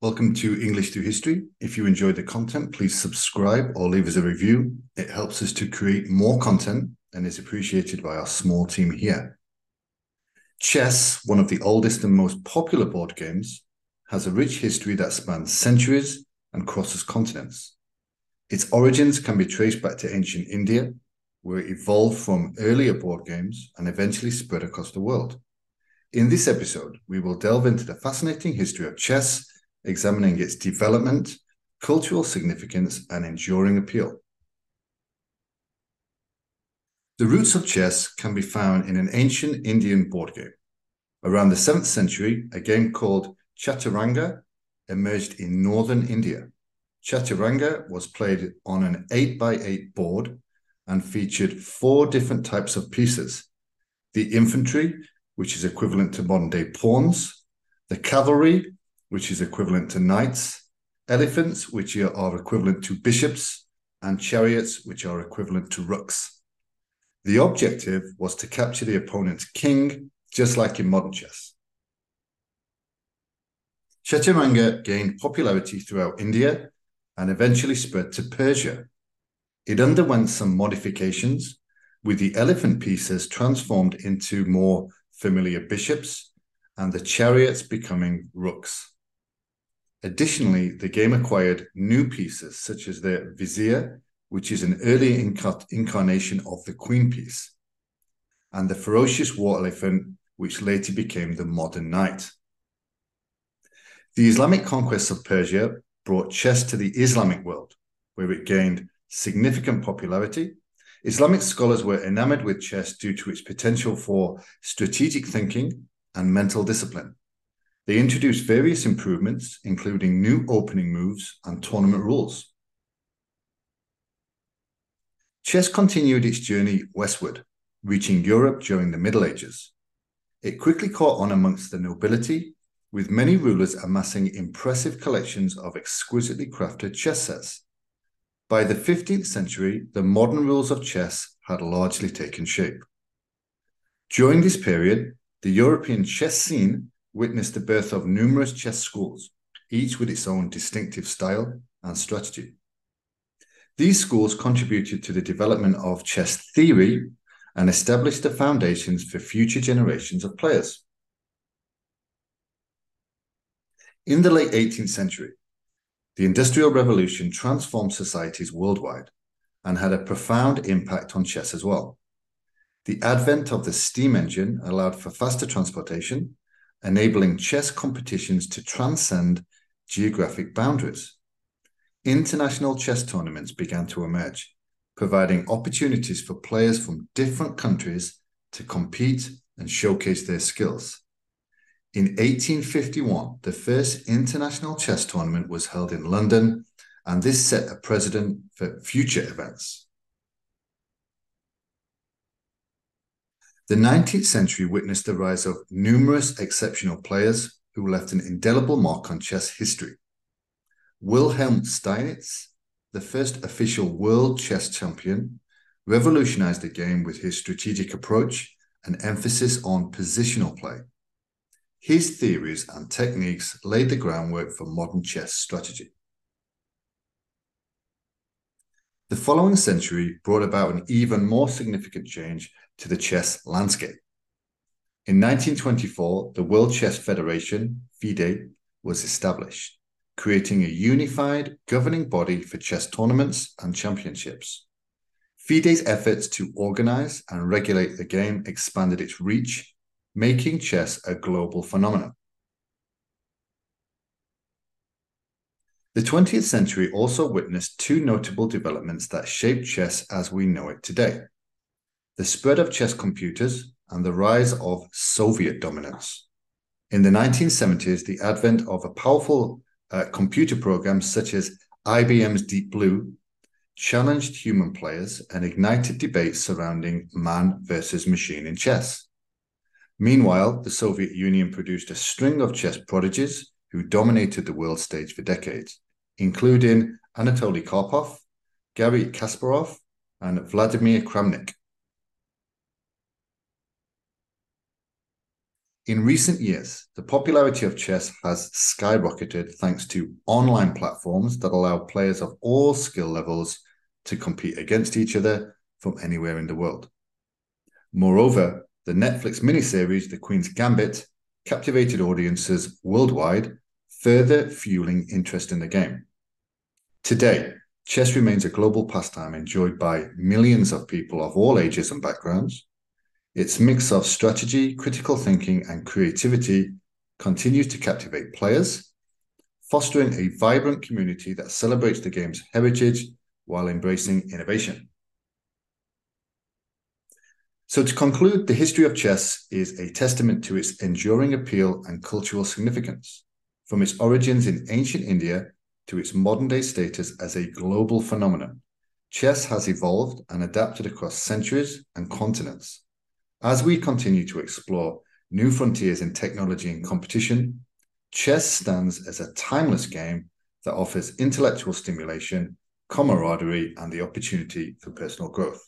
Welcome to English Through History. If you enjoyed the content, please subscribe or leave us a review. It helps us to create more content and is appreciated by our small team here. Chess, one of the oldest and most popular board games, has a rich history that spans centuries and crosses continents. Its origins can be traced back to ancient India, where it evolved from earlier board games and eventually spread across the world. In this episode, we will delve into the fascinating history of chess, examining its development, cultural significance, and enduring appeal. The roots of chess can be found in an ancient Indian board game. Around the 7th century, a game called Chaturanga emerged in northern India. Chaturanga was played on an 8x8 board and featured four different types of pieces the infantry, which is equivalent to modern day pawns, the cavalry, which is equivalent to knights, elephants, which are equivalent to bishops, and chariots, which are equivalent to rooks. The objective was to capture the opponent's king, just like in modern chess. Chaturanga gained popularity throughout India and eventually spread to Persia. It underwent some modifications, with the elephant pieces transformed into more familiar bishops, and the chariots becoming rooks. Additionally, the game acquired new pieces such as the vizier, which is an early inc- incarnation of the queen piece, and the ferocious war elephant, which later became the modern knight. The Islamic conquests of Persia brought chess to the Islamic world, where it gained significant popularity Islamic scholars were enamored with chess due to its potential for strategic thinking and mental discipline. They introduced various improvements, including new opening moves and tournament rules. Chess continued its journey westward, reaching Europe during the Middle Ages. It quickly caught on amongst the nobility, with many rulers amassing impressive collections of exquisitely crafted chess sets. By the 15th century, the modern rules of chess had largely taken shape. During this period, the European chess scene witnessed the birth of numerous chess schools, each with its own distinctive style and strategy. These schools contributed to the development of chess theory and established the foundations for future generations of players. In the late 18th century, the Industrial Revolution transformed societies worldwide and had a profound impact on chess as well. The advent of the steam engine allowed for faster transportation, enabling chess competitions to transcend geographic boundaries. International chess tournaments began to emerge, providing opportunities for players from different countries to compete and showcase their skills. In 1851, the first international chess tournament was held in London, and this set a precedent for future events. The 19th century witnessed the rise of numerous exceptional players who left an indelible mark on chess history. Wilhelm Steinitz, the first official world chess champion, revolutionized the game with his strategic approach and emphasis on positional play. His theories and techniques laid the groundwork for modern chess strategy. The following century brought about an even more significant change to the chess landscape. In 1924, the World Chess Federation, FIDE, was established, creating a unified governing body for chess tournaments and championships. FIDE's efforts to organize and regulate the game expanded its reach making chess a global phenomenon. The 20th century also witnessed two notable developments that shaped chess as we know it today the spread of chess computers and the rise of Soviet dominance. In the 1970s, the advent of a powerful uh, computer programs such as IBM's Deep Blue challenged human players and ignited debates surrounding man versus machine in chess. Meanwhile, the Soviet Union produced a string of chess prodigies who dominated the world stage for decades, including Anatoly Karpov, Gary Kasparov, and Vladimir Kramnik. In recent years, the popularity of chess has skyrocketed thanks to online platforms that allow players of all skill levels to compete against each other from anywhere in the world. Moreover, the Netflix miniseries The Queen's Gambit captivated audiences worldwide, further fueling interest in the game. Today, chess remains a global pastime enjoyed by millions of people of all ages and backgrounds. Its mix of strategy, critical thinking, and creativity continues to captivate players, fostering a vibrant community that celebrates the game's heritage while embracing innovation. So, to conclude, the history of chess is a testament to its enduring appeal and cultural significance, from its origins in ancient India to its modern day status as a global phenomenon. Chess has evolved and adapted across centuries and continents as we continue to explore new frontiers in technology and competition, chess stands as a timeless game that offers intellectual stimulation, camaraderie, and the opportunity for personal growth.